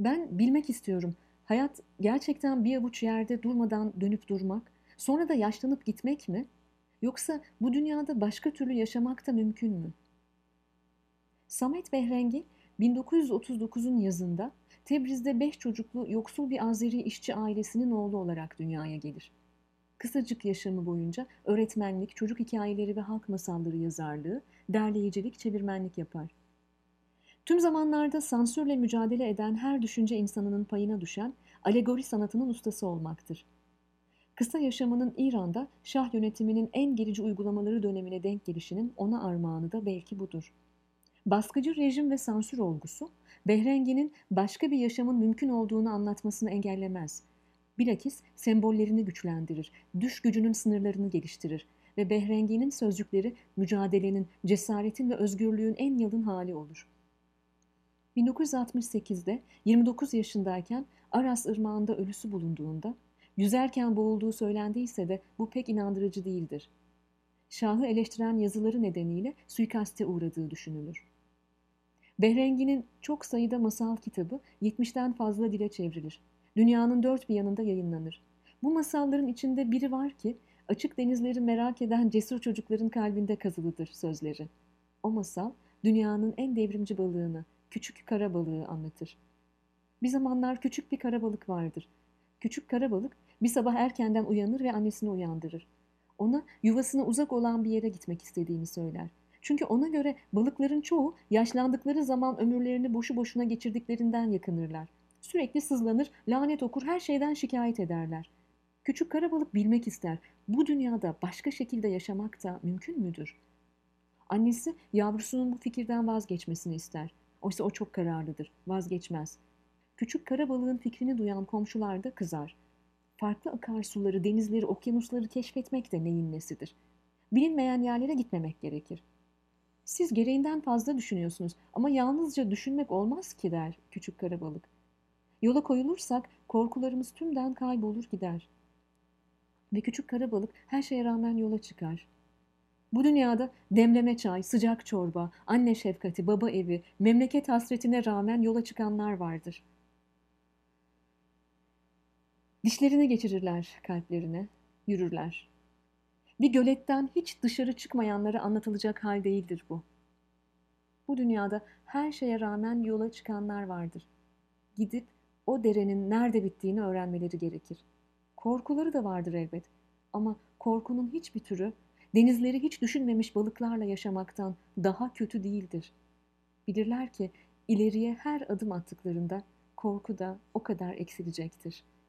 Ben bilmek istiyorum. Hayat gerçekten bir avuç yerde durmadan dönüp durmak, sonra da yaşlanıp gitmek mi? Yoksa bu dünyada başka türlü yaşamak da mümkün mü? Samet Behrengi 1939'un yazında Tebriz'de beş çocuklu yoksul bir Azeri işçi ailesinin oğlu olarak dünyaya gelir. Kısacık yaşamı boyunca öğretmenlik, çocuk hikayeleri ve halk masalları yazarlığı, derleyicilik, çevirmenlik yapar. Tüm zamanlarda sansürle mücadele eden her düşünce insanının payına düşen alegori sanatının ustası olmaktır. Kısa yaşamının İran'da şah yönetiminin en gerici uygulamaları dönemine denk gelişinin ona armağanı da belki budur. Baskıcı rejim ve sansür olgusu, Behrengi'nin başka bir yaşamın mümkün olduğunu anlatmasını engellemez. Bilakis sembollerini güçlendirir, düş gücünün sınırlarını geliştirir ve Behrengi'nin sözcükleri mücadelenin, cesaretin ve özgürlüğün en yalın hali olur. 1968'de 29 yaşındayken Aras Irmağı'nda ölüsü bulunduğunda, yüzerken boğulduğu söylendiyse de bu pek inandırıcı değildir. Şahı eleştiren yazıları nedeniyle suikaste uğradığı düşünülür. Behrengi'nin çok sayıda masal kitabı 70'ten fazla dile çevrilir. Dünyanın dört bir yanında yayınlanır. Bu masalların içinde biri var ki açık denizleri merak eden cesur çocukların kalbinde kazılıdır sözleri. O masal dünyanın en devrimci balığını, küçük kara balığı anlatır. Bir zamanlar küçük bir kara balık vardır. Küçük kara balık bir sabah erkenden uyanır ve annesini uyandırır. Ona yuvasına uzak olan bir yere gitmek istediğini söyler. Çünkü ona göre balıkların çoğu yaşlandıkları zaman ömürlerini boşu boşuna geçirdiklerinden yakınırlar. Sürekli sızlanır, lanet okur, her şeyden şikayet ederler. Küçük kara balık bilmek ister. Bu dünyada başka şekilde yaşamak da mümkün müdür? Annesi yavrusunun bu fikirden vazgeçmesini ister. Oysa o çok kararlıdır, vazgeçmez. Küçük kara balığın fikrini duyan komşular da kızar. Farklı akarsuları, denizleri, okyanusları keşfetmek de neyin nesidir? Bilinmeyen yerlere gitmemek gerekir. Siz gereğinden fazla düşünüyorsunuz ama yalnızca düşünmek olmaz ki der küçük kara balık. Yola koyulursak korkularımız tümden kaybolur gider. Ve küçük kara balık her şeye rağmen yola çıkar. Bu dünyada demleme çay, sıcak çorba, anne şefkati, baba evi, memleket hasretine rağmen yola çıkanlar vardır. Dişlerini geçirirler kalplerine, yürürler. Bir göletten hiç dışarı çıkmayanlara anlatılacak hal değildir bu. Bu dünyada her şeye rağmen yola çıkanlar vardır. Gidip o derenin nerede bittiğini öğrenmeleri gerekir. Korkuları da vardır elbet. Ama korkunun hiçbir türü denizleri hiç düşünmemiş balıklarla yaşamaktan daha kötü değildir. Bilirler ki ileriye her adım attıklarında korku da o kadar eksilecektir.''